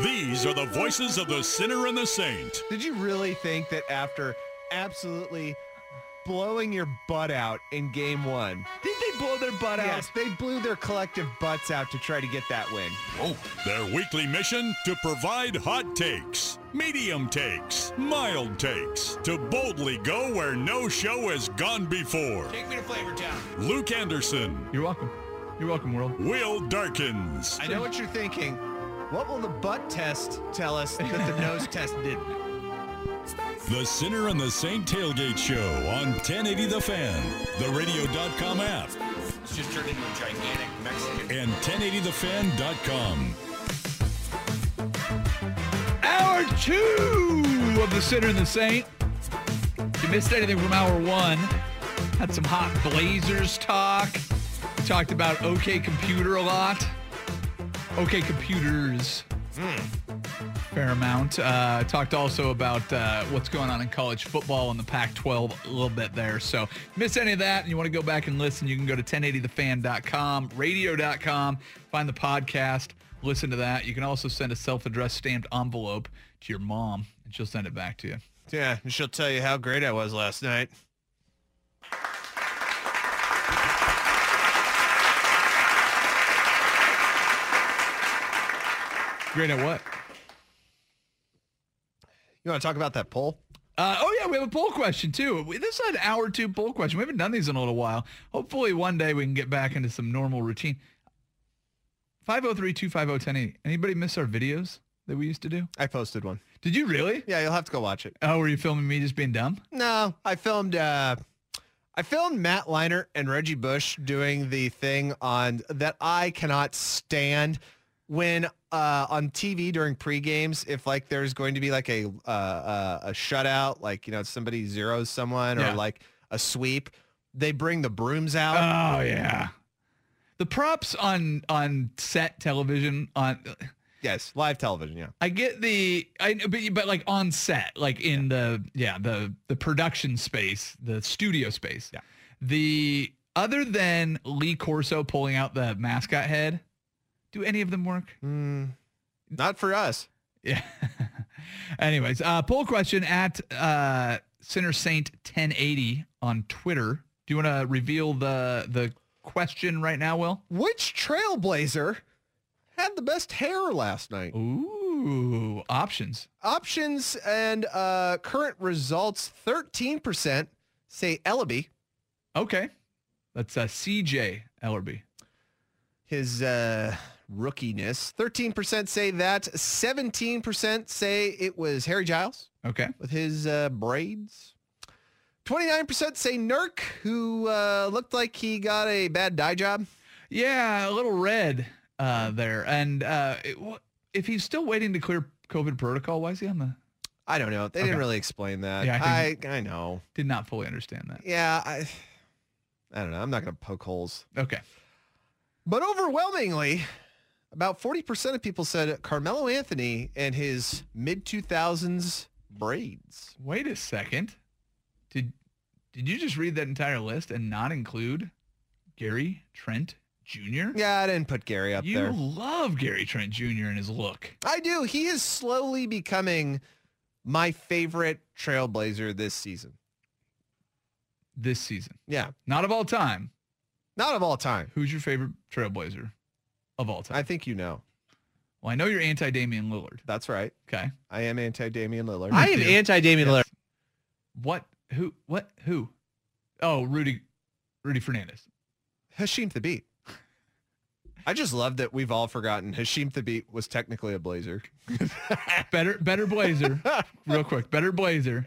These are the voices of the sinner and the saint. Did you really think that after absolutely blowing your butt out in game one, Did they blow their butt out? yes, they blew their collective butts out to try to get that win? Oh, their weekly mission to provide hot takes, medium takes, mild takes, to boldly go where no show has gone before. Take me to Flavor Town. Luke Anderson, You're welcome. You're welcome, world. Will Darkins, I know what you're thinking. What will the butt test tell us that the nose test didn't? the sinner and the saint tailgate show on 1080 The Fan, the radio.com app, It's just turned into a gigantic Mexican. and 1080thefan.com. Hour two of the Sinner and the Saint. If you missed anything from hour one, had some hot Blazers talk. Talked about OK Computer a lot. OK Computers. Fair amount. Uh, talked also about uh, what's going on in college football in the Pac 12 a little bit there. So, miss any of that and you want to go back and listen, you can go to 1080thefan.com, radio.com, find the podcast, listen to that. You can also send a self addressed stamped envelope to your mom, and she'll send it back to you. Yeah, and she'll tell you how great I was last night. Great at what? You want to talk about that poll? Uh, oh yeah, we have a poll question too. This is an hour two poll question. We haven't done these in a little while. Hopefully one day we can get back into some normal routine. 503-250-1080. Anybody miss our videos that we used to do? I posted one. Did you really? Yeah, you'll have to go watch it. Oh, were you filming me just being dumb? No, I filmed uh I filmed Matt Leinart and Reggie Bush doing the thing on that I cannot stand when uh on TV during pre-games if like there's going to be like a uh, uh a shutout like you know somebody zeros someone Yeah. or like a sweep they bring the brooms out. Oh yeah. The props on on set television on yes, live television, yeah. I get the I but, but like on set, like in the yeah, the the production space, the studio space. Yeah. The other than Lee Corso pulling out the mascot head, do any of them work? Mm, not for us. Yeah. Anyways, uh poll question at uh Sinner Saint 1080 on Twitter. Do you want to reveal the the question right now, Will? Which trailblazer had the best hair last night? Ooh, options. Options and uh, current results 13% say Elleby. Okay. That's uh, CJ Elleby. His uh, rookiness. 13% say that. 17% say it was Harry Giles Okay. with his uh, braids. 29% say Nurk, who uh, looked like he got a bad dye job. Yeah, a little red uh, there. And uh, it, if he's still waiting to clear COVID protocol, why is he on the? I don't know. They Okay. didn't really explain that. Yeah, I, I I, know. Did not fully understand that. Yeah, I, I don't know. I'm not going to poke holes. Okay. But overwhelmingly, about 40% of people said Carmelo Anthony and his mid 2000s braids. Wait a second. Did did you just read that entire list and not include Gary Trent Jr.? Yeah, I didn't put Gary up you there. You love Gary Trent Jr. and his look. I do. He is slowly becoming my favorite trailblazer this season. this season. Yeah. Not of all time. Not of all time. Who's your favorite Trailblazer of all time? I think you know. Well, I know you're anti Damian Lillard. That's right. Okay. I am anti Damian Lillard. I am too. anti Damian Yes. Lillard. What? Who? What? Who? Oh, Rudy. Rudy Fernandez. Hasheem Thabeet. I just love that we've all forgotten Hasheem Thabeet was technically a Blazer. Better, better Blazer. Real quick. Better Blazer.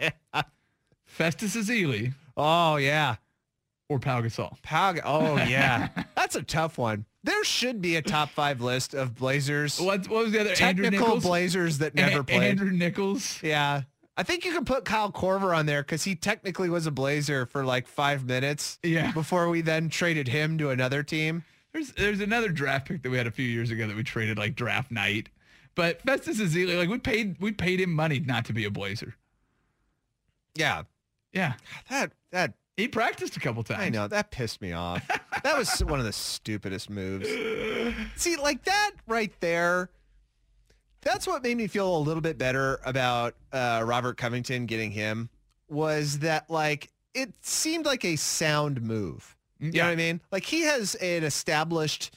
Festus Ezeli Oh yeah. or Pau Gasol. Pau. Oh yeah. That's a tough one. There should be a top five list of Blazers. What, what was the other? Technical Blazers that never played. Andrew Nichols. Yeah. I think you can put Kyle Korver on there because he technically was a Blazer for like five minutes. Yeah. Before we then traded him to another team. There's there's another draft pick that we had a few years ago that we traded like draft night. But Festus Ezeli, like we paid we paid him money not to be a Blazer. Yeah. Yeah. That that He practiced a couple times. I know that pissed me off. that was one of the stupidest moves. See, like that right there. That's what made me feel a little bit better about uh, Robert Covington getting him was that like it seemed like a sound move. You know Yeah. what I mean? Like he has an established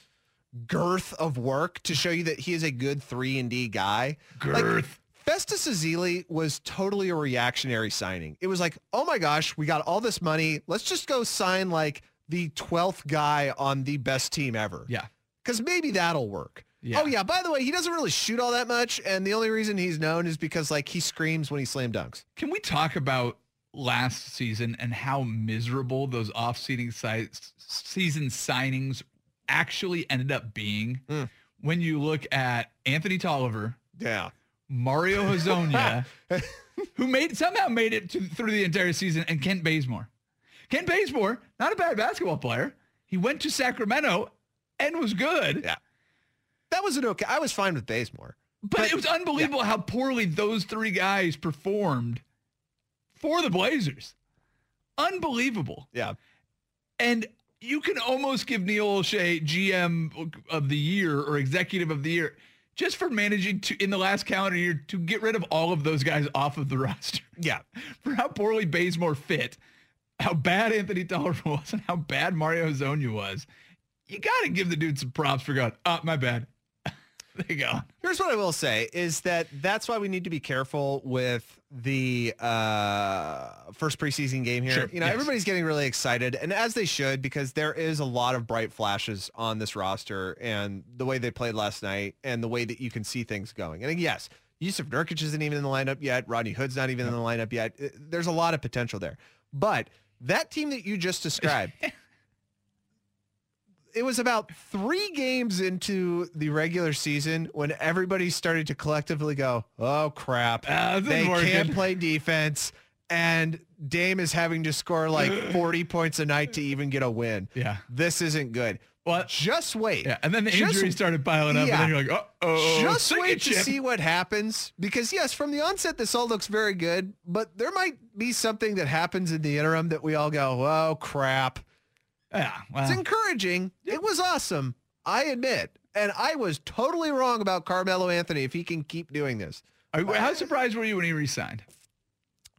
girth of work to show you that he is a good three and D guy. Like, Girth. Festus Ezeli was totally a reactionary signing. It was like, oh my gosh, we got all this money. Let's just go sign like the 12th guy on the best team ever. Yeah. Because maybe that'll work. Yeah. Oh yeah, by the way, he doesn't really shoot all that much. And the only reason he's known is because like he screams when he slam dunks. Can we talk about last season and how miserable those off-season si- season signings actually ended up being? Mm. When you look at Anthony Tolliver, Yeah. Mario Hezonja, who made somehow made it to, through the entire season, and Kent Bazemore. Kent Bazemore, not a bad basketball player. He went to Sacramento and was good. Yeah. That was an okay. I was fine with Bazemore. But, But- it was unbelievable how poorly those three guys performed for the Blazers. Unbelievable. Yeah. And you can almost give Neil Olshey GM of the year or executive of the year just for managing to in the last calendar year to get rid of all of those guys off of the roster. Yeah. For how poorly Bazemore fit, how bad Anthony Tolliver was, and how bad Mario Hezonja was. You got to give the dude some props for going, oh, my bad. they go. Here's what I will say is that that's why we need to be careful with the uh, first preseason game here. Sure, You know, yes. everybody's getting really excited, and as they should, because there is a lot of bright flashes on this roster and the way they played last night and the way that you can see things going. And yes, Jusuf Nurkic isn't even in the lineup yet. Rodney Hood's not even in the lineup yet. There's a lot of potential there. But that team that you just described, it was about three games into the regular season when everybody started to collectively go, "Oh crap, ah, this they working." can't play defense," and Dame is having to score like 40 points a night to even get a win. Yeah. This isn't good. Well, Just wait. Yeah, and then the Just- injuries started piling up, Yeah. and then you're like, oh, Just wait to Chip. see what happens because yes, from the onset, this all looks very good, but there might be something that happens in the interim that we all go, "Oh crap." Yeah, It's encouraging. It was awesome. I admit. And I was totally wrong about Carmelo Anthony if he can keep doing this. Are- how surprised were you when he re-signed?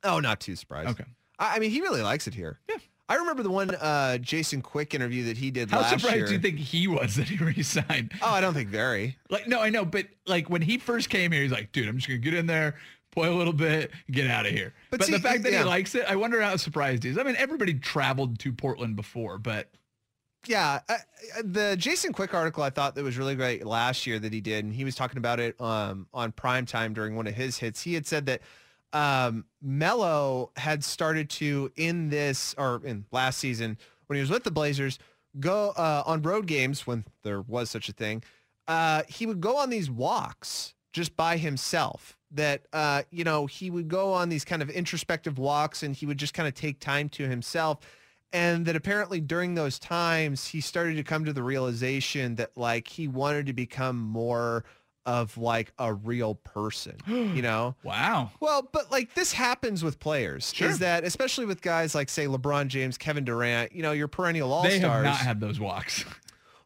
Oh, not too surprised. Okay. I, I mean, he really likes it here. Yeah. I remember the one uh, Jason Quick interview that he did How last surprised do you think he was that he re-signed? oh, I don't think very. Like, no, I know, but like when he first came here, he's like, dude, I'm just gonna get in there, play a little bit, get out of here. But But, see, the fact that yeah. he likes it, I wonder how surprised he is. I mean, everybody traveled to Portland before, but Yeah, uh, the Jason Quick article I thought that was really great last year that he did, and he was talking about it um, on prime time during one of his hits. He had said that um, Melo had started to in this or in last season when he was with the Blazers go uh, on road games when there was such a thing. Uh, he would go on these walks just by himself. That uh, you know he would go on these kind of introspective walks, and he would just kind of take time to himself and that apparently during those times he started to come to the realization that like he wanted to become more of like a real person you know wow. well but like this happens with players Sure. is that especially with guys like say lebron james kevin durant you know your perennial all-stars They have not had those walks.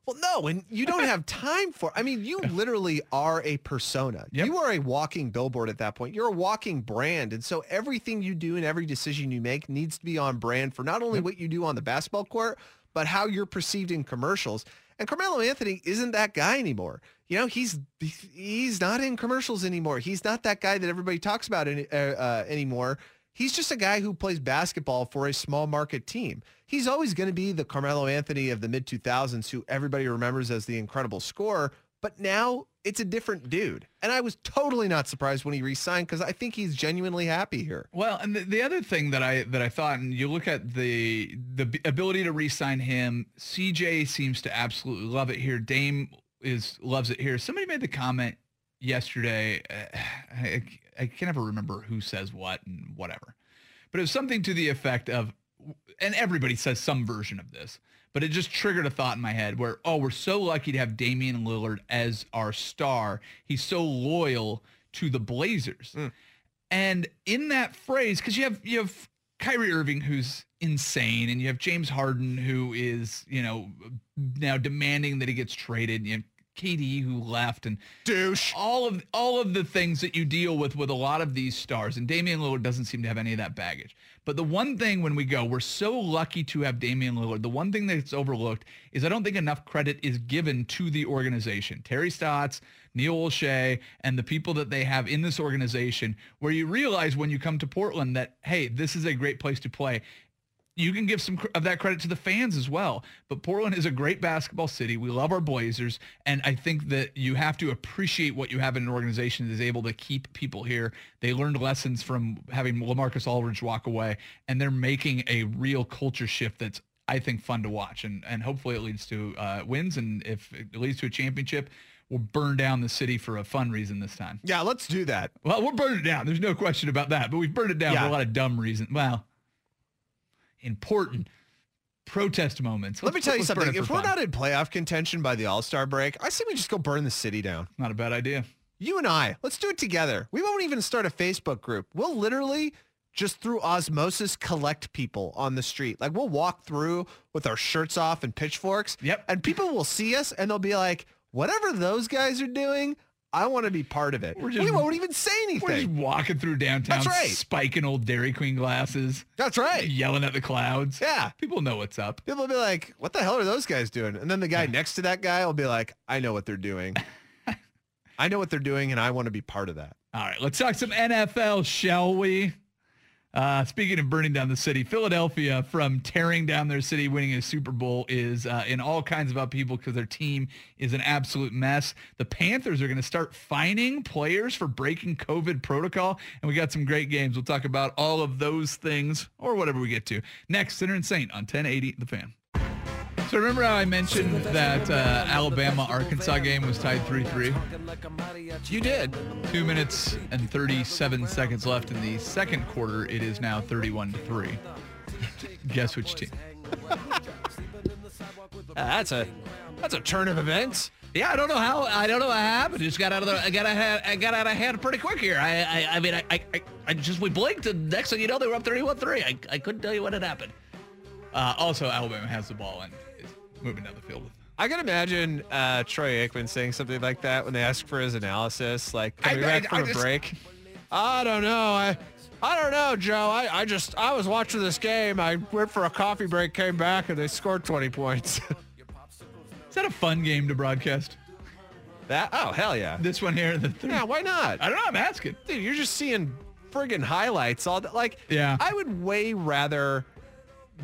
well, no, and you don't have time for. I mean, you literally are a persona. Yep. You are a walking billboard at that point. You're a walking brand, and so everything you do and every decision you make needs to be on brand for not only what you do on the basketball court, but how you're perceived in commercials. And Carmelo Anthony isn't that guy anymore. You know, he's he's not in commercials anymore. He's not that guy that everybody talks about any, uh, uh, anymore. He's just a guy who plays basketball for a small market team. He's always going to be the Carmelo Anthony of the mid 2000s who everybody remembers as the incredible scorer, but now it's a different dude. And I was totally not surprised when he re-signed because I think he's genuinely happy here. Well, and the, the other thing that I that I thought, and you look at the the ability to re-sign him, CJ seems to absolutely love it here. Dame is loves it here. Somebody made the comment yesterday. Uh, I, I can never remember who says what and whatever, but it was something to the effect of, and everybody says some version of this but it just triggered a thought in my head where, oh, we're so lucky to have Damian Lillard as our star. He's so loyal to the Blazers. Mm. And in that phrase, because you have you have Kyrie Irving who's insane, and you have James Harden who is, you know, now demanding that he gets traded. You KD who left and douche. All of all of the things that you deal with with a lot of these stars, and Damian Lillard doesn't seem to have any of that baggage. But the one thing when we go, we're so lucky to have Damian Lillard. The one thing that's overlooked is I don't think enough credit is given to the organization. Terry Stotts, Neil Olshey, and the people that they have in this organization, where you realize when you come to Portland that, hey, this is a great place to play you can give some of that credit to the fans as well. But Portland is a great basketball city. We love our Blazers. And I think that you have to appreciate what you have in an organization that is able to keep people here. They learned lessons from having LaMarcus Aldridge walk away, and they're making a real culture shift that's, I think, fun to watch. And, and hopefully it leads to uh, wins. And if it leads to a championship, we'll burn down the city for a fun reason this time. Yeah, let's do that. Well, we'll burn it down. There's no question about that. But we've burned it down yeah. for a lot of dumb reasons. Well, important protest moments. Let me tell you something. If we're fun. not in playoff contention by the All-Star break, I say we just go burn the city down. Not a bad idea. You and I, let's do it together. We won't even start a Facebook group. We'll literally just through osmosis collect people on the street. Like we'll walk through with our shirts off and pitchforks. Yep. And people will see us and they'll be like, whatever those guys are doing, I want to be part of it. We're just, we won't even say anything. We're just walking through downtown, That's right. spiking old Dairy Queen glasses. That's right. Yelling at the clouds. Yeah. People know what's up. People will be like, what the hell are those guys doing? And then the guy next to that guy will be like, I know what they're doing. I know what they're doing, and I want to be part of that. All right, let's talk some NFL, shall we? Uh, speaking of burning down the city, Philadelphia, from tearing down their city, winning a Super Bowl, is uh, in all kinds of upheaval because their team is an absolute mess. The Panthers are going to start fining players for breaking COVID protocol, and we got some great games. We'll talk about all of those things or whatever we get to next. Sinner and Saint on 1080 The Fan. So remember how I mentioned that uh, Alabama Arkansas game was tied 3-3? You did. 2 minutes and 37 seconds left in the second quarter. It is now 31 3. Guess which team? uh, that's a that's a turn of events. Yeah, I don't know how. I don't know what happened. It just got out of the. I got out. I got out of hand pretty quick here. I. I, I mean, I, I. I just we blinked, and next thing you know, they were up 31-3. I. I couldn't tell you what had happened. Uh, also, Alabama has the ball, and moving down the field. I can imagine uh, Troy Aikman saying something like that when they ask for his analysis, like coming I, back I, from I a just, break. I don't know. I I don't know, Joe. I, I just I was watching this game. I went for a coffee break, came back, and they scored 20 points. Is that a fun game to broadcast? That oh hell yeah. This one here, the third. Yeah, why not? I don't know. I'm asking. Dude, you're just seeing friggin' highlights all that. Like, yeah. I would way rather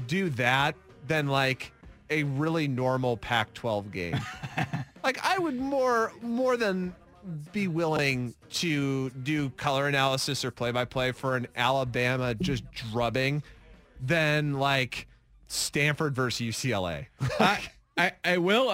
do that than like a really normal Pac-12 game. like I would more more than be willing to do color analysis or play-by-play for an Alabama just drubbing than like Stanford versus UCLA. I, I, I will. Uh,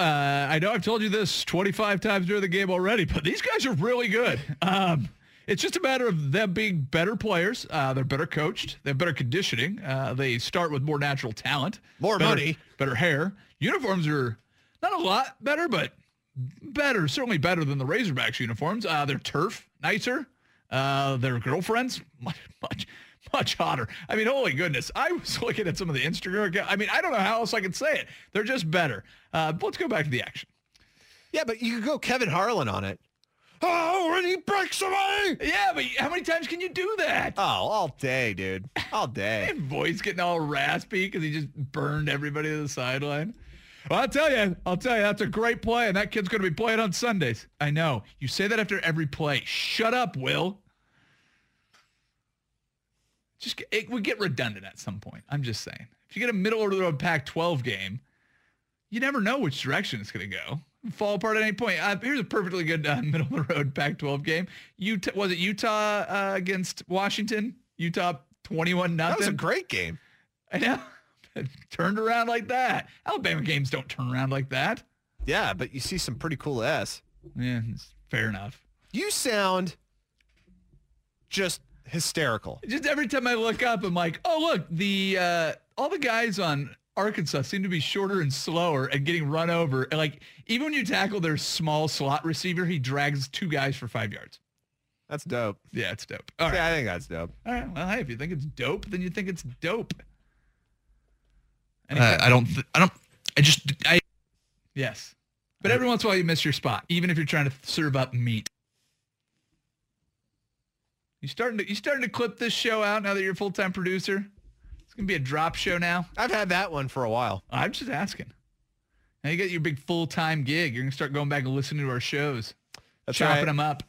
I know I've told you this 25 times during the game already, but these guys are really good. Um, it's just a matter of them being better players. Uh, they're better coached. They have better conditioning. Uh, they start with more natural talent, more better, money, better hair. Uniforms are not a lot better, but better, certainly better than the Razorbacks uniforms. Uh, they're turf, nicer. Uh, their girlfriends, much, much, much hotter. I mean, holy goodness. I was looking at some of the Instagram. I mean, I don't know how else I can say it. They're just better. Uh, let's go back to the action. Yeah, but you could go Kevin Harlan on it. Oh, and he breaks away. Yeah, but how many times can you do that? Oh, all day, dude. All day. and voice getting all raspy because he just burned everybody to the sideline. Well, I'll tell you, I'll tell you, that's a great play, and that kid's going to be playing on Sundays. I know. You say that after every play. Shut up, Will. Just it would get redundant at some point. I'm just saying. If you get a middle order of the road Pac-12 game, you never know which direction it's going to go. Fall apart at any point. Uh, here's a perfectly good uh, middle of the road Pac-12 game. Utah was it Utah uh, against Washington? Utah 21 nothing. That was a great game. I know. Turned around like that. Alabama games don't turn around like that. Yeah, but you see some pretty cool S. Yeah, fair enough. You sound just hysterical. Just every time I look up, I'm like, oh look, the uh, all the guys on Arkansas seem to be shorter and slower and getting run over. And like even when you tackle their small slot receiver, he drags two guys for five yards. That's dope. Yeah, it's dope. All right. Yeah, I think that's dope. All right. Well, hey, if you think it's dope, then you think it's dope. Uh, I don't. Th- I don't. I just. I. Yes. But every once in a while you miss your spot, even if you're trying to serve up meat. You starting to you starting to clip this show out now that you're a full time producer? It's gonna be a drop show now. I've had that one for a while. I'm just asking. Now you got your big full time gig. You're gonna start going back and listening to our shows, That's chopping right. them up,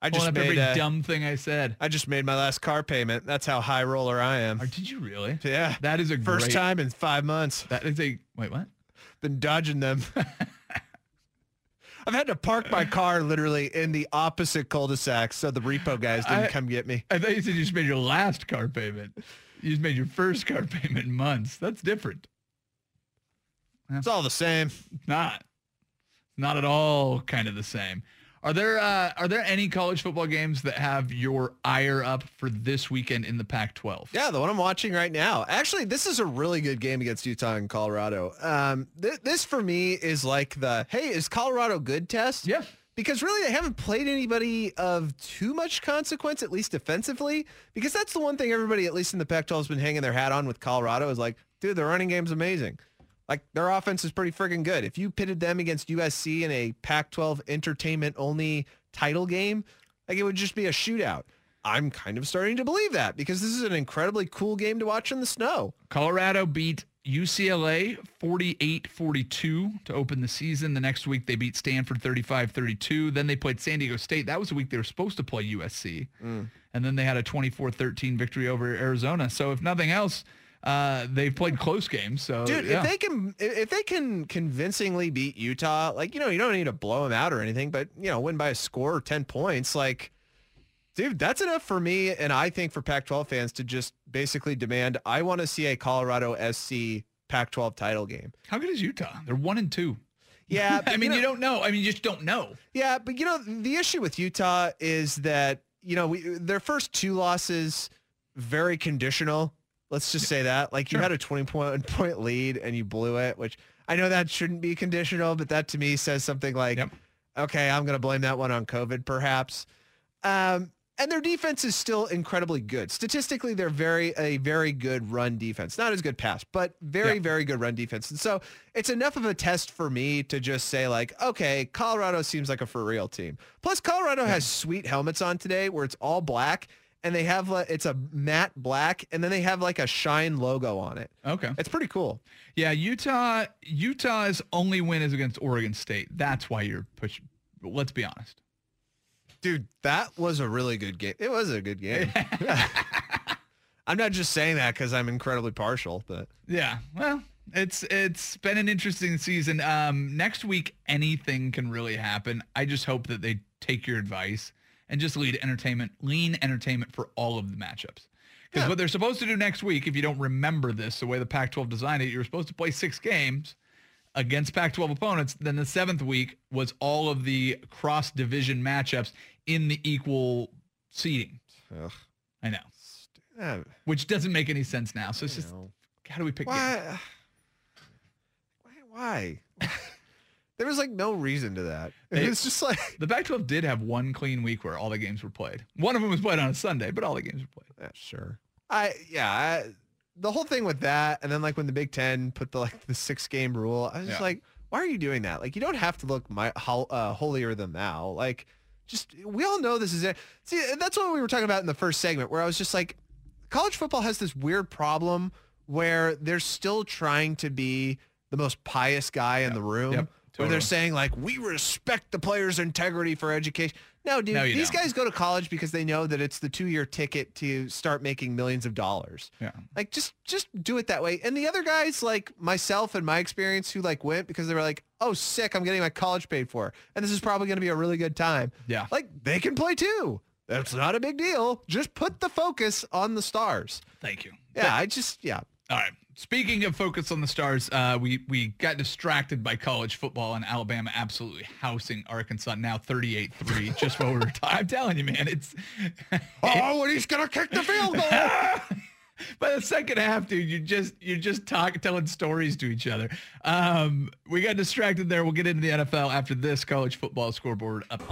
I just up made every uh, dumb thing I said. I just made my last car payment. That's how high roller I am. Or did you really? Yeah. That is a First great, time in five months. That is a wait. What? Been dodging them. I've had to park my car literally in the opposite cul-de-sac so the repo guys didn't I- come get me. I thought you said you just made your last car payment. You just made your first car payment in months. That's different. It's all the same. Not. Not at all kind of the same. Are there uh, are there any college football games that have your ire up for this weekend in the Pac-12? Yeah, the one I'm watching right now. Actually, this is a really good game against Utah and Colorado. Um, th- this for me is like the hey, is Colorado good test? Yeah. Because really, they haven't played anybody of too much consequence, at least defensively. Because that's the one thing everybody, at least in the Pac-12, has been hanging their hat on with Colorado is like, dude, their running game's amazing. Like their offense is pretty freaking good. If you pitted them against USC in a Pac-12 entertainment only title game, like it would just be a shootout. I'm kind of starting to believe that because this is an incredibly cool game to watch in the snow. Colorado beat UCLA 48-42 to open the season. The next week they beat Stanford 35-32. Then they played San Diego State. That was the week they were supposed to play USC. And then they had a 24-13 victory over Arizona. So if nothing else, uh, they've played close games. So Dude, yeah. if they can if if they can convincingly beat Utah, like you know, you don't need to blow them out or anything, but you know, win by a score or 10 points, like dude, that's enough for me and I think for Pac-12 fans to just basically demand I want to see a Colorado SC Pac-12 title game. How good is Utah? They're one and two. Yeah, I mean, know- you don't know. I mean, you just don't know. Yeah, but you know the issue with Utah is that you know we, their first two losses very conditional. Let's just say that like you had a twenty point point lead and you blew it, which I know that shouldn't be conditional, but that to me says something like, Yep. okay, I'm going to blame that one on COVID, perhaps. Um, and their defense is still incredibly good. Statistically, they're very a very good run defense. Not as good pass, but very Yeah. very good run defense. And so it's enough of a test for me to just say like, okay, Colorado seems like a for real team. Plus, Colorado has sweet helmets on today where it's all black and they have like, it's a matte black and then they have like a shine logo on it. Okay. It's pretty cool. Yeah, Utah. Utah's only win is against Oregon State. That's why you're pushing. Let's be honest. Dude, that was a really good game. It was a good game. I'm not just saying that because I'm incredibly partial, but Yeah. Well, it's it's been an interesting season. Um, next week, anything can really happen. I just hope that they take your advice and just lead entertainment, lean entertainment for all of the matchups. Because Yeah. what they're supposed to do next week, if you don't remember this, the way the Pac-12 designed it, you're supposed to play six games against Pac-12 opponents. Then the seventh week was all of the cross-division matchups in the equal seeding. ugh, I know, uh, which doesn't make any sense now. So it's just know. how do we pick? games? why? Why? Why? there was like no reason to that. They- It was just like, The Pac-12 did have one clean week where all the games were played. One of them was played on a Sunday, but all the games were played. yeah, sure. I yeah. I, the whole thing with that, and then like when the Big Ten put the like the six game rule, I was just like, why are you doing that? Like, you don't have to look my uh, holier than thou. Like, just we all know this is it. See, that's what we were talking about in the first segment, where I was just like, college football has this weird problem where they're still trying to be the most pious guy in the room. Yep, Where they're saying like, we respect the player's integrity for education. No, dude, No, these don't. guys go to college because they know that it's the two-year ticket to start making millions of dollars. Yeah. Like just just do it that way. And the other guys like myself and my experience who like went because they were like, "Oh, sick, I'm getting my college paid for." And this is probably going to be a really good time. Yeah. Like they can play too. That's not a big deal. Just put the focus on the stars. Thank you. Yeah, I just yeah. All right. Speaking of focus on the stars, uh, we we got distracted by college football and Alabama absolutely housing Arkansas now 38-3 just while we were talking. I'm telling you, man, it's Oh, and he's going to kick the field goal. by the second half, dude, you just you're just talking, telling stories to each other. Um, we got distracted there. We'll get into the NFL after this college football scoreboard up.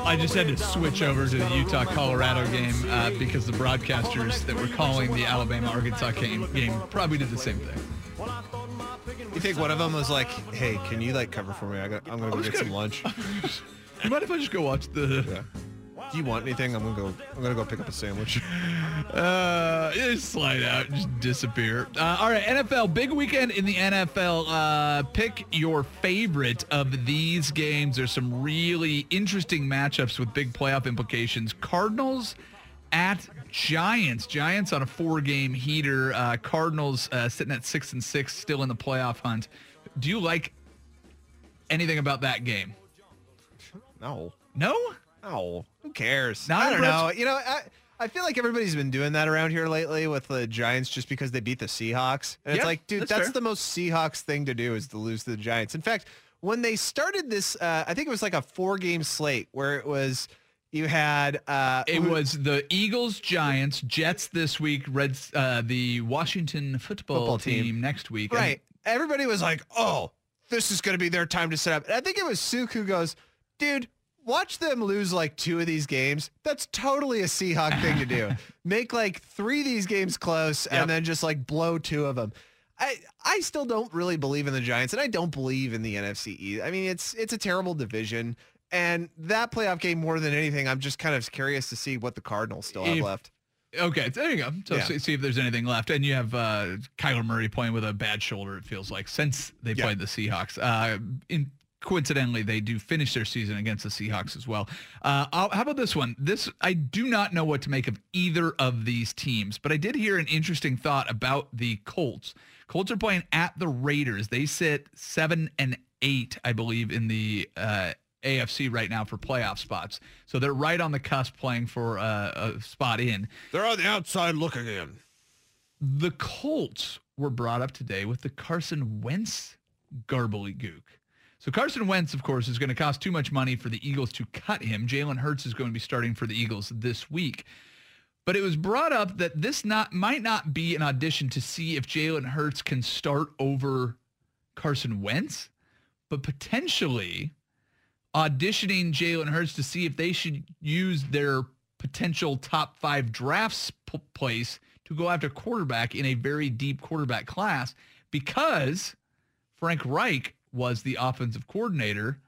I just had to switch over to the Utah Colorado game uh, because the broadcasters that were calling the Alabama Arkansas game, game probably did the same thing. you think one of them was like, "Hey, can you like cover for me? I got, I'm going to go get some gonna- lunch." You mind if I just go watch the? Yeah. Do you want anything? I'm gonna go. I'm gonna go pick up a sandwich. Uh, just slide out, just disappear. Uh, all right, NFL big weekend in the NFL. Uh, pick your favorite of these games. There's some really interesting matchups with big playoff implications. Cardinals at Giants. Giants on a four-game heater. Uh, Cardinals uh, sitting at six and six, still in the playoff hunt. Do you like anything about that game? No. No. Oh, who cares? Not I don't know. You know, I, I feel like everybody's been doing that around here lately with the Giants just because they beat the Seahawks. And Yeah, it's like, dude, that's that's, the most Seahawks thing to do is to lose to the Giants. In fact, when they started this, uh, I think it was like a four game slate where it was, you had, uh, It was the Eagles, Giants, Jets this week, Reds, uh, the Washington football, Football team. team. next week. right. Everybody was like, oh, this is going to be their time to set up. And I think it was Suk who goes, dude, watch them lose like two of these games. That's totally a Seahawk thing to do. Make like three of these games close Yep. and then just like blow two of them. I, I still don't really believe in the Giants and I don't believe in the NFC East. I mean, it's it's a terrible division. And that playoff game, more than anything, I'm just kind of curious to see what the Cardinals still have If- left. Okay, there you go. So Yeah. see, see if there's anything left. And you have uh, Kyler Murray playing with a bad shoulder, it feels like, since they Yeah. played the Seahawks. Uh, in Coincidentally, they do finish their season against the Seahawks as well. Uh, how about this one? This I do not know what to make of either of these teams, but I did hear an interesting thought about the Colts. Colts are playing at the Raiders. They sit seven and eight, I believe, in the uh, AFC right now for playoff spots. So they're right on the cusp playing for uh, a spot in. They're on the outside looking in. The Colts were brought up today with the Carson Wentz garbly gook. So Carson Wentz, of course, is going to cost too much money for the Eagles to cut him. Jalen Hurts is going to be starting for the Eagles this week. But it was brought up that this not might not be an audition to see if Jalen Hurts can start over Carson Wentz, but potentially auditioning Jalen Hurts to see if they should use their potential top five drafts p- place to go after quarterback in a very deep quarterback class because Frank Reich was the offensive coordinator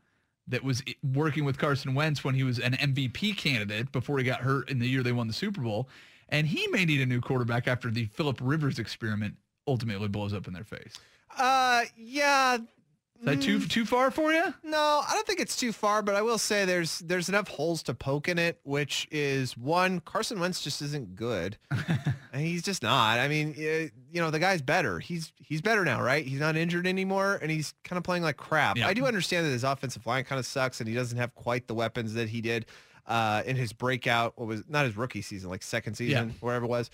that was working with Carson Wentz when he was an MVP candidate before he got hurt in the year they won the Super Bowl. And he may need a new quarterback after the Philip Rivers experiment ultimately blows up in their face. Uh, yeah. Is that too too far for you? No, I don't think it's too far, but I will say there's there's enough holes to poke in it, which is one, Carson Wentz just isn't good. and he's just not. I mean, you know, the guy's better. He's he's better now, right? He's not injured anymore, and he's kind of playing like crap. Yeah. I do understand that his offensive line kind of sucks, and he doesn't have quite the weapons that he did uh, in his breakout. What was not his rookie season, like second season, wherever it was.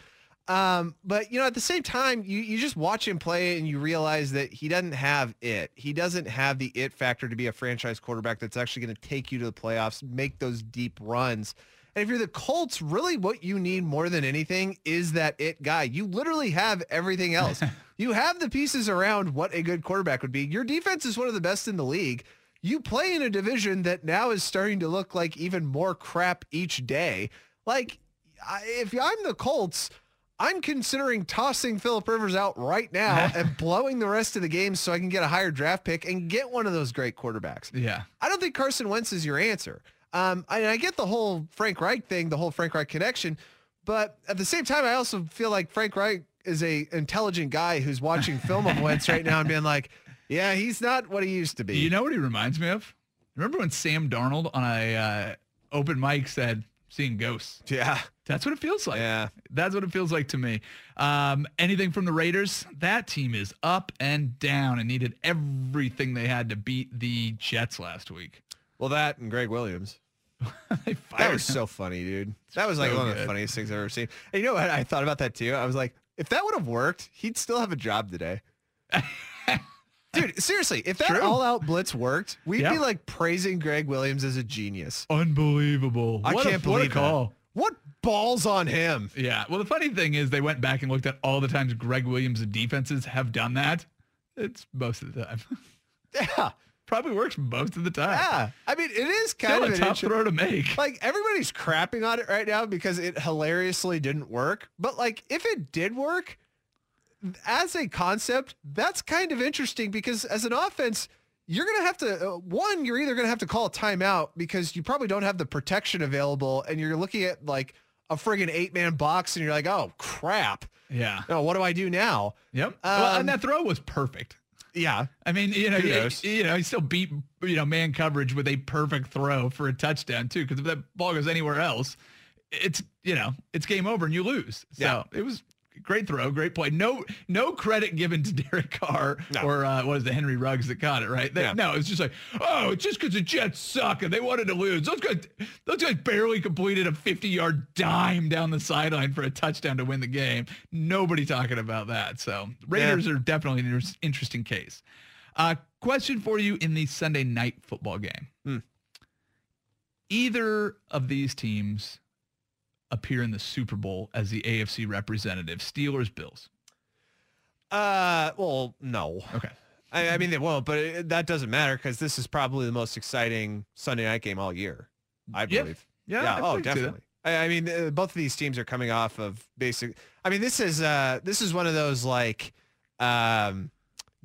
Um, but you know, at the same time, you, you just watch him play and you realize that he doesn't have it. He doesn't have the it factor to be a franchise quarterback that's actually going to take you to the playoffs, make those deep runs. And if you're the Colts, really what you need more than anything is that it guy. You literally have everything else. you have the pieces around what a good quarterback would be. Your defense is one of the best in the league. You play in a division that now is starting to look like even more crap each day. Like, I- if I'm the Colts, I'm considering tossing Philip Rivers out right now and blowing the rest of the game so I can get a higher draft pick and get one of those great quarterbacks. Yeah. I don't think Carson Wentz is your answer. Um, and I get the whole Frank Reich thing, the whole Frank Reich connection, but at the same time, I also feel like Frank Reich is a intelligent guy who's watching film of Wentz right now and being like, yeah, he's not what he used to be. You know what he reminds me of? Remember when Sam Darnold on a uh, open mic said, seeing ghosts? yeah. That's what it feels like. Yeah. That's what it feels like to me. Um, anything from the Raiders? That team is up and down and needed everything they had to beat the Jets last week. Well, that and Gregg Williams. they That was him. so funny, dude. That was like so one of the funniest things I've ever seen. And you know what? I thought about that too. I was like, if that would have worked, he'd still have a job today. Dude, seriously, if that True. all-out blitz worked, we'd Yeah. be like praising Gregg Williams as a genius. Unbelievable. I What can't what a believe call. that. What balls on him? Yeah. Well, the funny thing is they went back and looked at all the times Gregg Williams' defenses have done that. It's most of the time. Yeah, Probably works most of the time. yeah. I mean, it is kind Still of a tough throw to make. like everybody's crapping on it right now because it hilariously didn't work. But like if it did work as a concept, that's kind of interesting because as an offense, you're going to have to uh, one, you're either going to have to call a timeout because you probably don't have the protection available and you're looking at like a friggin' eight-man box and you're like, "Oh, crap. Yeah. Oh, what do I do now?" Yep. well, Um, and that throw was perfect. Yeah. I mean, you know, you, you know, he still beat you know man coverage with a perfect throw for a touchdown too. Because if that ball goes anywhere else, it's you know it's game over and you lose. So Yeah. it was great throw, great play. No no credit given to Derek Carr No. or uh, what is the Henry Ruggs that caught it right. They- Yeah. No, it's just like oh, it's just because the Jets suck and they wanted to lose. Those guys those guys barely completed a 50 yard dime down the sideline for a touchdown to win the game. Nobody talking about that. So Raiders are definitely an interesting case. Uh, question for you in the Sunday night football game. Hmm. Either of these teams appear in the Super Bowl as the AFC representative, Steelers, Bills. Uh, well, no. Okay. I, I mean, they won't, but it, that doesn't matter because this is probably the most exciting Sunday night game all year. I Yeah. believe. Yeah, Yeah. Oh, definitely. I, I mean, uh, both of these teams are coming off of basic. I mean, this is uh, this is one of those like um,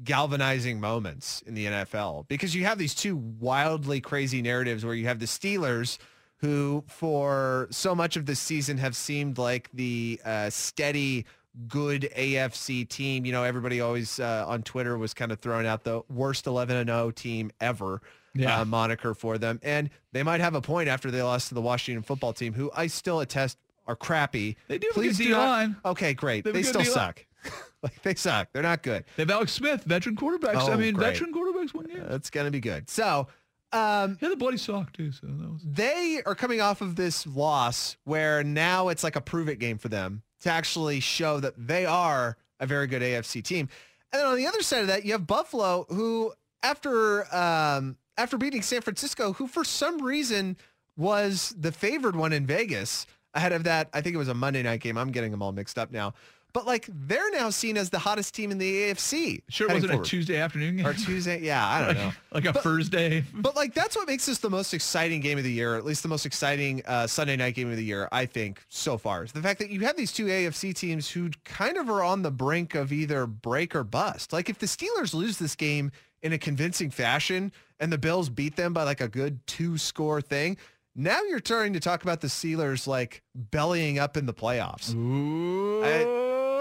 galvanizing moments in the NFL because you have these two wildly crazy narratives where you have the Steelers who for so much of the season have seemed like the uh, steady good AFC team. You know, everybody always uh, on Twitter was kind of throwing out the worst 11 and 0 team ever Yeah. uh, moniker for them. And they might have a point after they lost to the Washington football team, who I still attest are crappy. They do Please do not- D-line. Okay, great. They They still D-line. suck. like they suck. They're not good. They have Alex Smith, veteran quarterbacks. I Oh, mean, great. veteran quarterbacks win games. It's going to be good. So, um, Yeah, the bloody sock too. So that was they are coming off of this loss where now it's like a prove it game for them to actually show that they are a very good AFC team. And then on the other side of that, you have Buffalo who after um, after beating San Francisco, who for some reason was the favored one in Vegas ahead of that. I think it was a Monday night game. I'm getting them all mixed up now. But like they're now seen as the hottest team in the AFC. sure it wasn't forward. a Tuesday afternoon game. or Tuesday. Yeah, I don't know. like a But- Thursday. But like that's what makes this the most exciting game of the year, at least the most exciting uh, Sunday night game of the year, I think, so far. Is the fact that you have these two AFC teams who kind of are on the brink of either break or bust. Like if the Steelers lose this game in a convincing fashion and the Bills beat them by like a good two score thing, now you're starting to talk about the Steelers like bellying up in the playoffs. Ooh,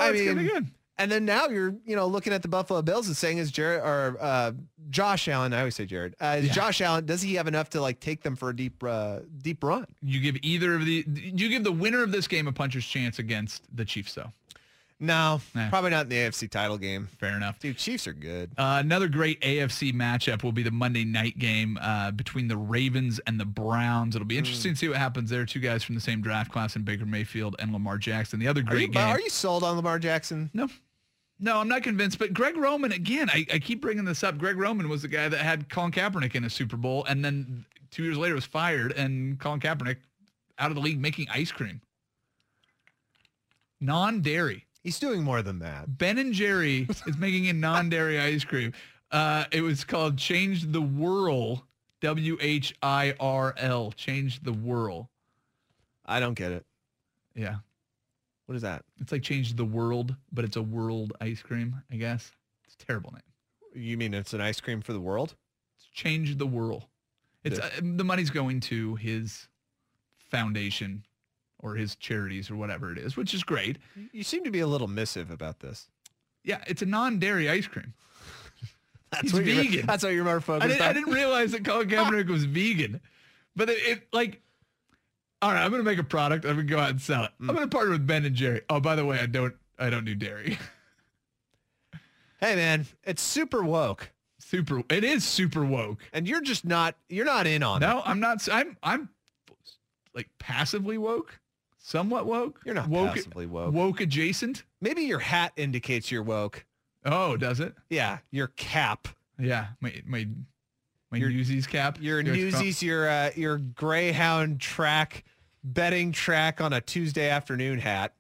I be mean, good. And then now you're, you know, looking at the Buffalo Bills and saying, is Jared or uh, Josh Allen? I always say Jared. Uh, is Yeah. Josh Allen? Does he have enough to like take them for a deep, uh, deep run? You give either of the you give the winner of this game a puncher's chance against the Chiefs, though. No, Nah. probably not in the AFC title game. Fair enough. Dude, Chiefs are good. Uh, another great AFC matchup will be the Monday night game uh, between the Ravens and the Browns. It'll be Hmm. interesting to see what happens there. Two guys from the same draft class in Baker Mayfield and Lamar Jackson. The other Are great you, game. are you sold on Lamar Jackson? No. No, I'm not convinced. But Greg Roman, again, I, I keep bringing this up. Greg Roman was the guy that had Colin Kaepernick in a Super Bowl and then two years later was fired and Colin Kaepernick out of the league making ice cream. Non-dairy. He's doing more than that. Ben and Jerry is making a non-dairy ice cream. Uh, it was called Change the Whirl, W-H-I-R-L, Change the Whirl. I don't get it. Yeah. What is that? It's like Change the World, but it's a world ice cream, I guess. It's a terrible name. You mean it's an ice cream for the world? It's Change the world. It's uh, the money's going to his foundation or his charities or whatever it is, which is great. You seem to be a little missive about this. Yeah, it's a non-dairy ice cream. That's He's what you're- vegan. That's what you're more I focused didn't, on. I didn't realize that Colin Kaepernick was vegan, but it, it like. All right, I'm gonna make a product. I'm gonna go out and sell it. Mm. I'm gonna partner with Ben and Jerry. Oh, by the way, I don't I don't do dairy. Hey man, it's super woke, super. It is super woke. and you're just not. You're not in on it. No, I'm not. I'm I'm like passively woke, somewhat woke. You're not woke. passively woke. Woke adjacent. Maybe your hat indicates you're woke. Oh, does it? Yeah, your cap, Yeah, my my my Your- Newsies cap. your You know what it's? Newsies, your uh, your Greyhound track betting track on a Tuesday afternoon hat.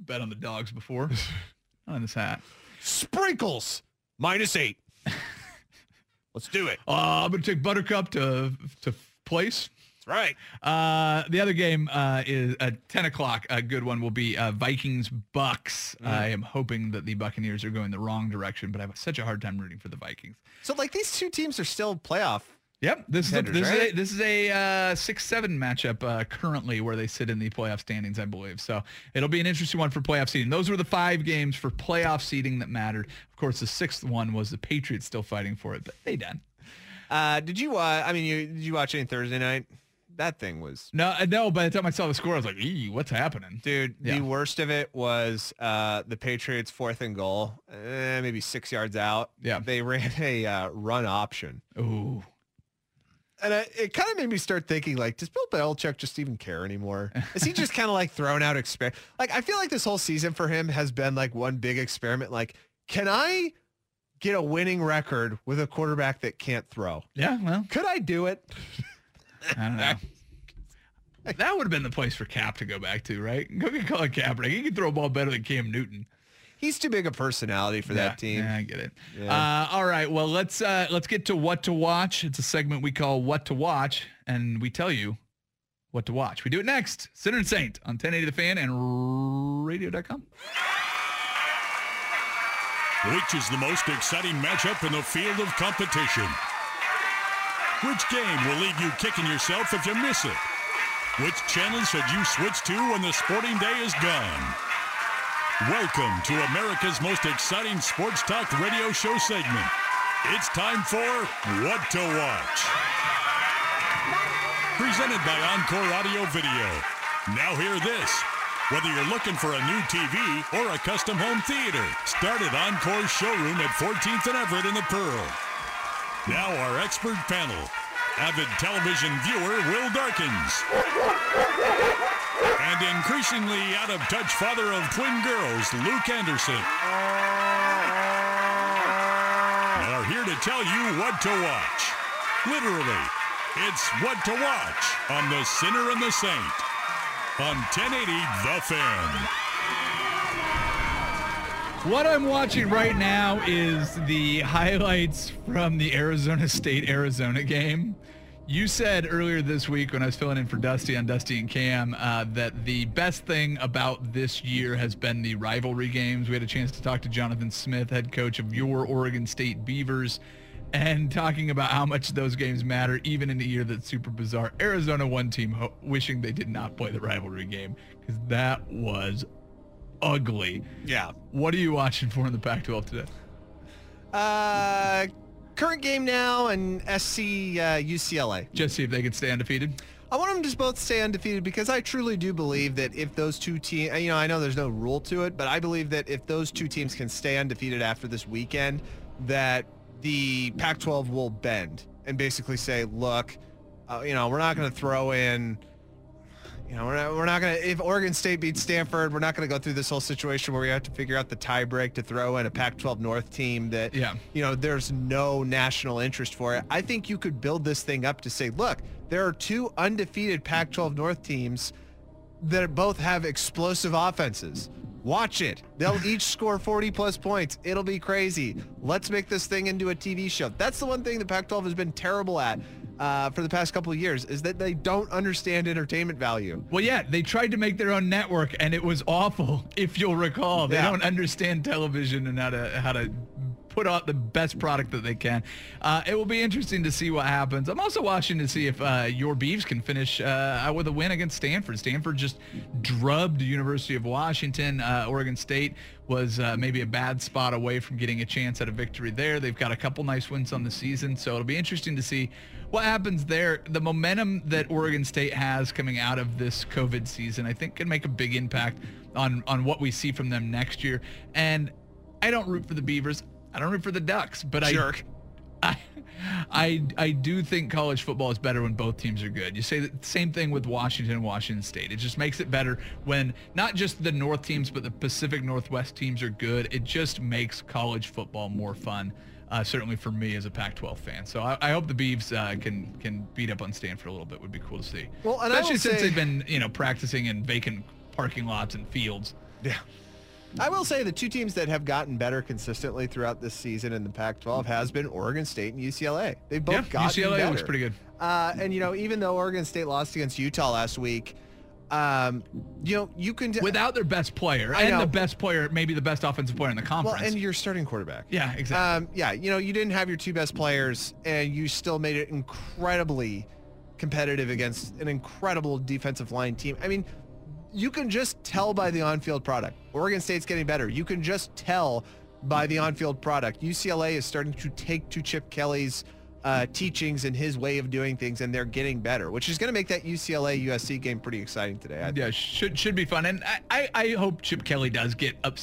Bet on the dogs before. on this hat. Sprinkles minus eight. Let's do it. Uh, I'm gonna take Buttercup to to place. Right. Uh, the other game uh, is at 10 o'clock. A good one will be uh, Vikings Bucks. I am hoping that the Buccaneers are going the wrong direction, but I have such a hard time rooting for the Vikings. So like these two teams are still playoff. Yep, this is a, this, is a, this is a uh, six seven matchup uh, currently where they sit in the playoff standings, I believe. So it'll be an interesting one for playoff seeding. Those were the five games for playoff seeding that mattered. Of course, the sixth one was the Patriots still fighting for it, but they done. Uh, did you? Uh, I mean, you did you watch any Thursday night? That thing was, No, uh, no. By the time I saw the score, I was like, "Ee, what's happening?" dude. Yeah. The worst of it was uh, the Patriots' fourth and goal, eh, maybe six yards out. Yeah. they ran a uh, run option, Ooh, and I, it kind of made me start thinking, like, does Bill Belichick just even care anymore? Is he just kind of like throwing out experiment? Like, I feel like this whole season for him has been like one big experiment. Like, can I get a winning record with a quarterback that can't throw? yeah. Well, Could I do it? I don't know. That would have been the place for Kap to go back to, right? Go get Colin Kaepernick. He can throw a ball better than Cam Newton. He's too big a personality for Yeah, that team. Yeah, I get it. Yeah. Uh, all right. Well, let's uh, let's get to what to watch. It's a segment we call What to Watch, and we tell you what to watch. We do it next. Sinner and Saint on 1080 The Fan and radio.com. Which is the most exciting matchup in the field of competition? Which game will leave you kicking yourself if you miss it? Which channel should you switch to when the sporting day is gone? Welcome to America's most exciting sports talk radio show segment. It's time for What to Watch. Presented by Encore Audio Video. Now hear this. Whether you're looking for a new TV or a custom home theater, start at Encore's showroom at 14th and Everett in the Pearl. Now our expert panel. Avid television viewer Will Darkins. And increasingly out of touch father of twin girls, Luke Anderson. Are here to tell you what to watch. Literally, it's what to watch on The Sinner and the Saint on 1080 The Fan. What I'm watching right now is the highlights from the Arizona State Arizona game. You said earlier this week when I was filling in for Dusty on Dusty and Cam uh, that the best thing about this year has been the rivalry games. We had a chance to talk to Jonathan Smith, head coach of your Oregon State Beavers, and talking about how much those games matter, even in a year that's super bizarre. Arizona one team ho- wishing they did not play the rivalry game because that was ugly. Yeah. What are you watching for in the Pac-12 today? Uh, current game now and SC uh, UCLA. Just see if they can stay undefeated. I want them to both stay undefeated because I truly do believe that if those two teams, you know, I know there's no rule to it, but I believe that if those two teams can stay undefeated after this weekend, that the Pac-12 will bend and basically say, look, uh, you know, we're not going to throw in, you know, we're not, we're not going to, if Oregon State beats Stanford, we're not going to go through this whole situation where we have to figure out the tie break to throw in a Pac-12 North team that, Yeah. you know, there's no national interest for it. I think you could build this thing up to say, look, there are two undefeated Pac-12 North teams that both have explosive offenses. Watch it. They'll each score 40 plus points. It'll be crazy. Let's make this thing into a TV show. That's the one thing the Pac-12 has been terrible at uh, for the past couple of years is that they don't understand entertainment value. Well, yeah, they tried to make their own network, and it was awful. If you'll recall, they Yeah. don't understand television and how to how to put out the best product that they can. Uh, it will be interesting to see what happens. I'm also watching to see if uh, your Beavs can finish uh, with a win against Stanford. Stanford just drubbed University of Washington. Uh, Oregon State was uh, maybe a bad spot away from getting a chance at a victory there. They've got a couple nice wins on the season, so it'll be interesting to see what happens there. The momentum that Oregon State has coming out of this COVID season, I think, can make a big impact on on what we see from them next year. And I don't root for the Beavers. I don't root for the Ducks, but Jerk. I, I, I do think college football is better when both teams are good. You say the same thing with Washington and Washington State. It just makes it better when not just the North teams, but the Pacific Northwest teams are good. It just makes college football more fun. Uh, certainly for me as a Pac-12 fan. So I, I hope the Beavs uh, can can beat up on Stanford a little bit. Would be cool to see. Well, especially since say- they've been you know practicing in vacant parking lots and fields. Yeah. I will say the two teams that have gotten better consistently throughout this season in the Pac-12 has been Oregon State and UCLA. They've both Yeah, gotten UCLA better. looks pretty good. Uh, and you know, even though Oregon State lost against Utah last week, um, you know, you can Without their best player I and know. the best player, maybe the best offensive player in the conference. well, conference. and your starting quarterback. yeah, exactly. Um, yeah, you know, you didn't have your two best players, and you still made it incredibly competitive against an incredible defensive line team. I mean, you can just tell by the on-field product. Oregon State's getting better. You can just tell by the on-field product. UCLA is starting to take to Chip Kelly's uh, teachings and his way of doing things, and they're getting better, which is going to make that UCLA USC game pretty exciting today. I Yeah, should should be fun, and I, I, I hope Chip Kelly does get up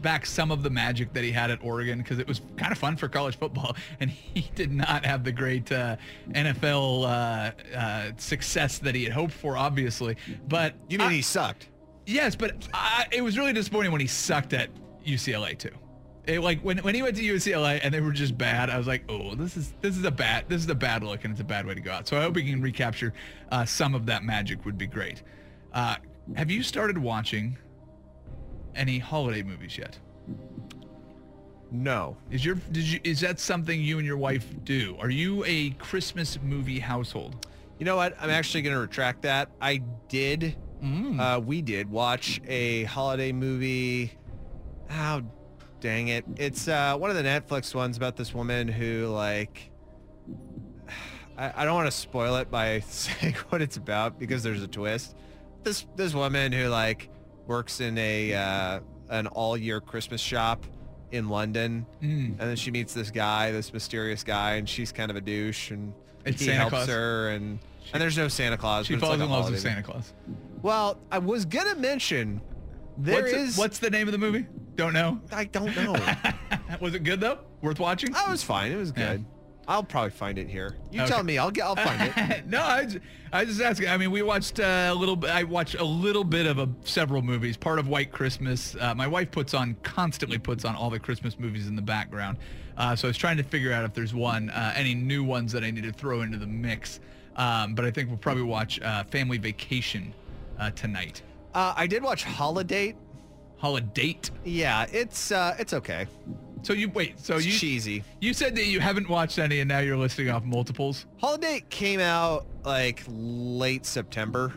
back some of the magic that he had at Oregon because it was kind of fun for college football, and he did not have the great uh, NFL uh, uh, success that he had hoped for, obviously. But You mean I- he sucked? Yes, but I, it was really disappointing when he sucked at UCLA too. It, like when, when he went to UCLA and they were just bad, I was like, oh, this is this is a bad this is a bad look and it's a bad way to go out. So I hope we can recapture uh, some of that magic would be great. Uh, have you started watching any holiday movies yet? No. Is your did you is that something you and your wife do? Are you a Christmas movie household? You know what? I'm actually going to retract that. I did, uh, we did watch a holiday movie. Oh, dang it. It's uh, one of the Netflix ones about this woman who, like, I, I don't want to spoil it by saying what it's about because there's a twist. This this woman who like works in a uh, an all year Christmas shop in London, and then she meets this guy, this mysterious guy, and she's kind of a douche, and It's he Santa helps Claus. her, and and there's no Santa Claus. She but it's falls like in love with Santa Claus. Well, I was gonna mention there what's, is. it- what's the name of the movie? Don't know. I don't know. Was it good though? Worth watching? I was fine. It was Yeah. good. I'll probably find it here. You Okay. tell me. I'll get. I'll find it. no, I, ju- I just asking. I mean, we watched uh, a little bit. I watched a little bit of a, several movies. Part of White Christmas. Uh, my wife puts on constantly puts on all the Christmas movies in the background. Uh, so I was trying to figure out if there's one, uh, any new ones that I need to throw into the mix. Um, but I think we'll probably watch uh, Family Vacation uh, tonight. Uh, I did watch Holiday. Holiday. Yeah, it's uh, it's okay. So you wait. So It's you cheesy. you said that you haven't watched any, and now you're listing off multiples. Holiday came out like late September,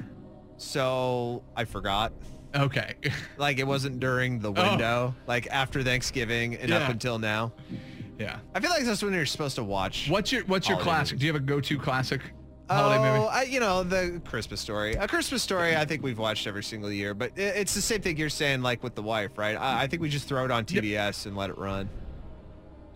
so I forgot. Okay. Like it wasn't during the Oh. window, like after Thanksgiving and up until now. yeah. I feel like that's when you're supposed to watch. What's your What's your classic? Do you have a go-to classic holiday oh, movie? I, you know the Christmas story. A Christmas story. I think we've watched every single year, but it's the same thing you're saying, like with the wife, right? I, I think we just throw it on TBS and let it run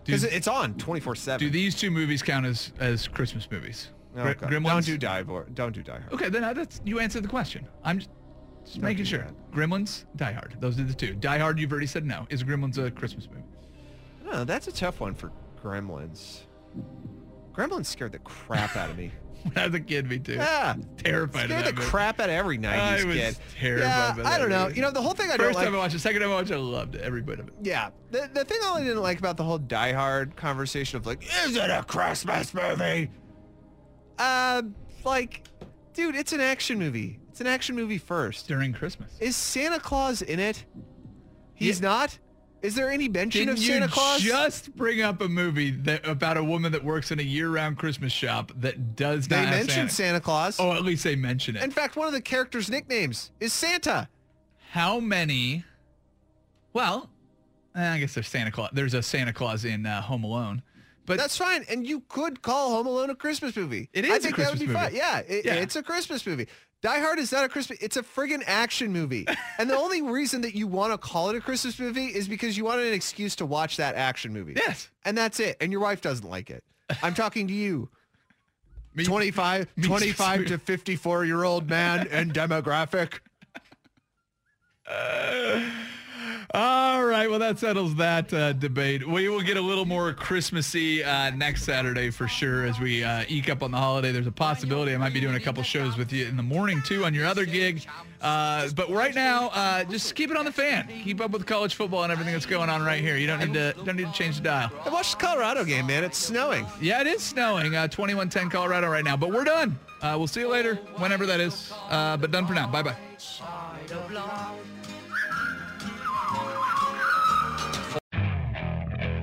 because it's on 24 seven. Do these two movies count as as Christmas movies? Gr- Gremlins. Don't do Die Hard. Don't do Die Hard. Okay, then uh, that's you answered the question. I'm just, just making sure. that. Gremlins, Die Hard. Those are the two. Die Hard, you've already said no. Is Gremlins a Christmas movie? No, that's a tough one for Gremlins. Gremlins scared the crap out of me. When I was a kid, me too. Yeah. Terrified of Scared that the movie. crap out of every 90s I was kid. terrified yeah, by I don't know. movie. You know, the whole thing I don't First like. time I watched it, second time I watched it, I loved it. Every bit of it. Yeah. The, the thing I didn't like about the whole Die Hard conversation of like, is it a Christmas movie? Uh, like, dude, it's an action movie. It's an action movie first. During Christmas. Is Santa Claus in it? He's Yeah. not? Is there any mention Didn't of Santa Claus? just bring up a movie that about a woman that works in a year-round Christmas shop that does they not have mentioned Santa? Santa Claus. Oh, at least they mention it. In fact, one of the characters' nicknames is Santa. How many? Well, Eh, I guess there's Santa Claus. There's a Santa Claus in uh, Home Alone. But That's fine, and you could call Home Alone a Christmas movie. It I is a think that would be fine. movie. Yeah, it- Yeah. it's a Christmas movie. Die Hard is not a Christmas. It's a friggin' action movie, and the only reason that you want to call it a Christmas movie is because you wanted an excuse to watch that action movie. Yes. and that's it. And your wife doesn't like it. I'm talking to you. Me- 25, me 25 to 54 year old man and demographic. All right. Well, that settles that uh, debate. We will get a little more Christmassy uh, next Saturday for sure as we uh, eke up on the holiday. There's a possibility I might be doing a couple shows with you in the morning too on your other gig. Uh, but right now, uh, just keep it on the fan. Keep up with college football and everything that's going on right here. You don't need to don't need to change the dial. I watched the Colorado game, man. It's snowing. Yeah, it is snowing. Uh, 2110 Colorado right now. But we're done. Uh, we'll see you later, whenever that is. Uh, but done for now. Bye bye.